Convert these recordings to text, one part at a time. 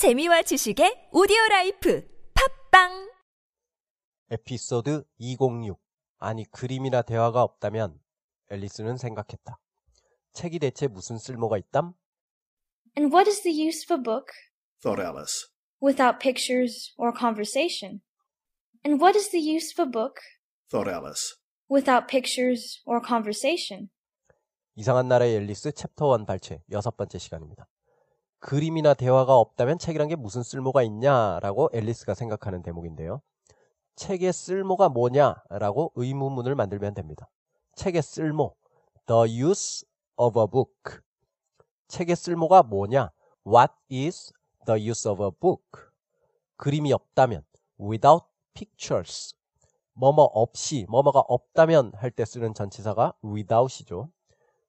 재미와 지식의 오디오 라이프 팝빵 에피소드 206. 아니, 그림이나 대화가 없다면 앨리스는 생각했다. 책이 대체 무슨 쓸모가 있담? And what is the use of a book thought Alice. without pictures or conversation? And what is the use of a book thought Alice. without pictures or conversation? 이상한 나라의 앨리스 챕터 1 발췌 여섯 번째 시간입니다. 그림이나 대화가 없다면 책이란 게 무슨 쓸모가 있냐라고 앨리스가 생각하는 대목인데요. 책의 쓸모가 뭐냐라고 의문문을 만들면 됩니다. 책의 쓸모, the use of a book. 책의 쓸모가 뭐냐? What is the use of a book? 그림이 없다면 without pictures. 뭐뭐 없이, 뭐뭐가 없다면 할 때 쓰는 전치사가 without이죠.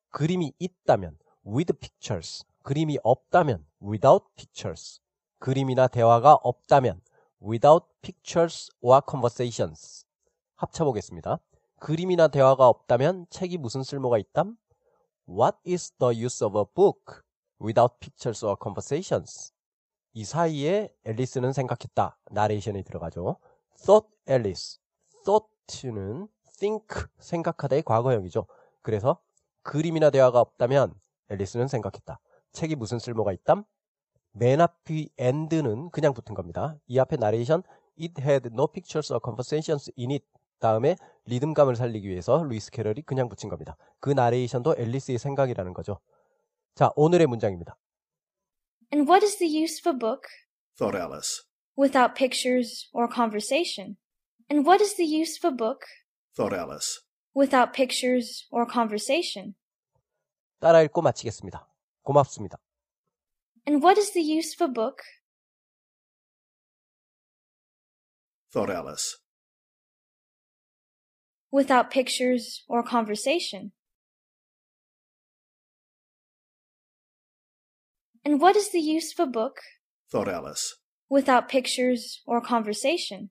그림이 있다면 with pictures. 그림이 없다면 without pictures. 그림이나 대화가 없다면 without pictures or conversations. 합쳐보겠습니다. 그림이나 대화가 없다면 책이 무슨 쓸모가 있담? What is the use of a book without pictures or conversations? 이 사이에 앨리스는 생각했다. 나레이션이 들어가죠. thought Alice. thought는 think, 생각하다의 과거형이죠. 그래서 그림이나 대화가 없다면 앨리스는 생각했다. 책이 무슨 쓸모가 있담? 맨 앞이 and는 그냥 붙은 겁니다. 이 앞에 나레이션 it had no pictures or conversations in it 다음에 리듬감을 살리기 위해서 루이스 캐럴이 그냥 붙인 겁니다. 그 나레이션도 앨리스의 생각이라는 거죠. 자, 오늘의 문장입니다. And what is the use of a book thought Alice. without pictures or conversation? And what is the use of a book thought Alice. without pictures or conversation? 따라 읽고 마치겠습니다. 고맙습니다. And what is the use of a book thought Alice. without pictures or conversation? And what is the use of a book thought Alice. without pictures or conversation?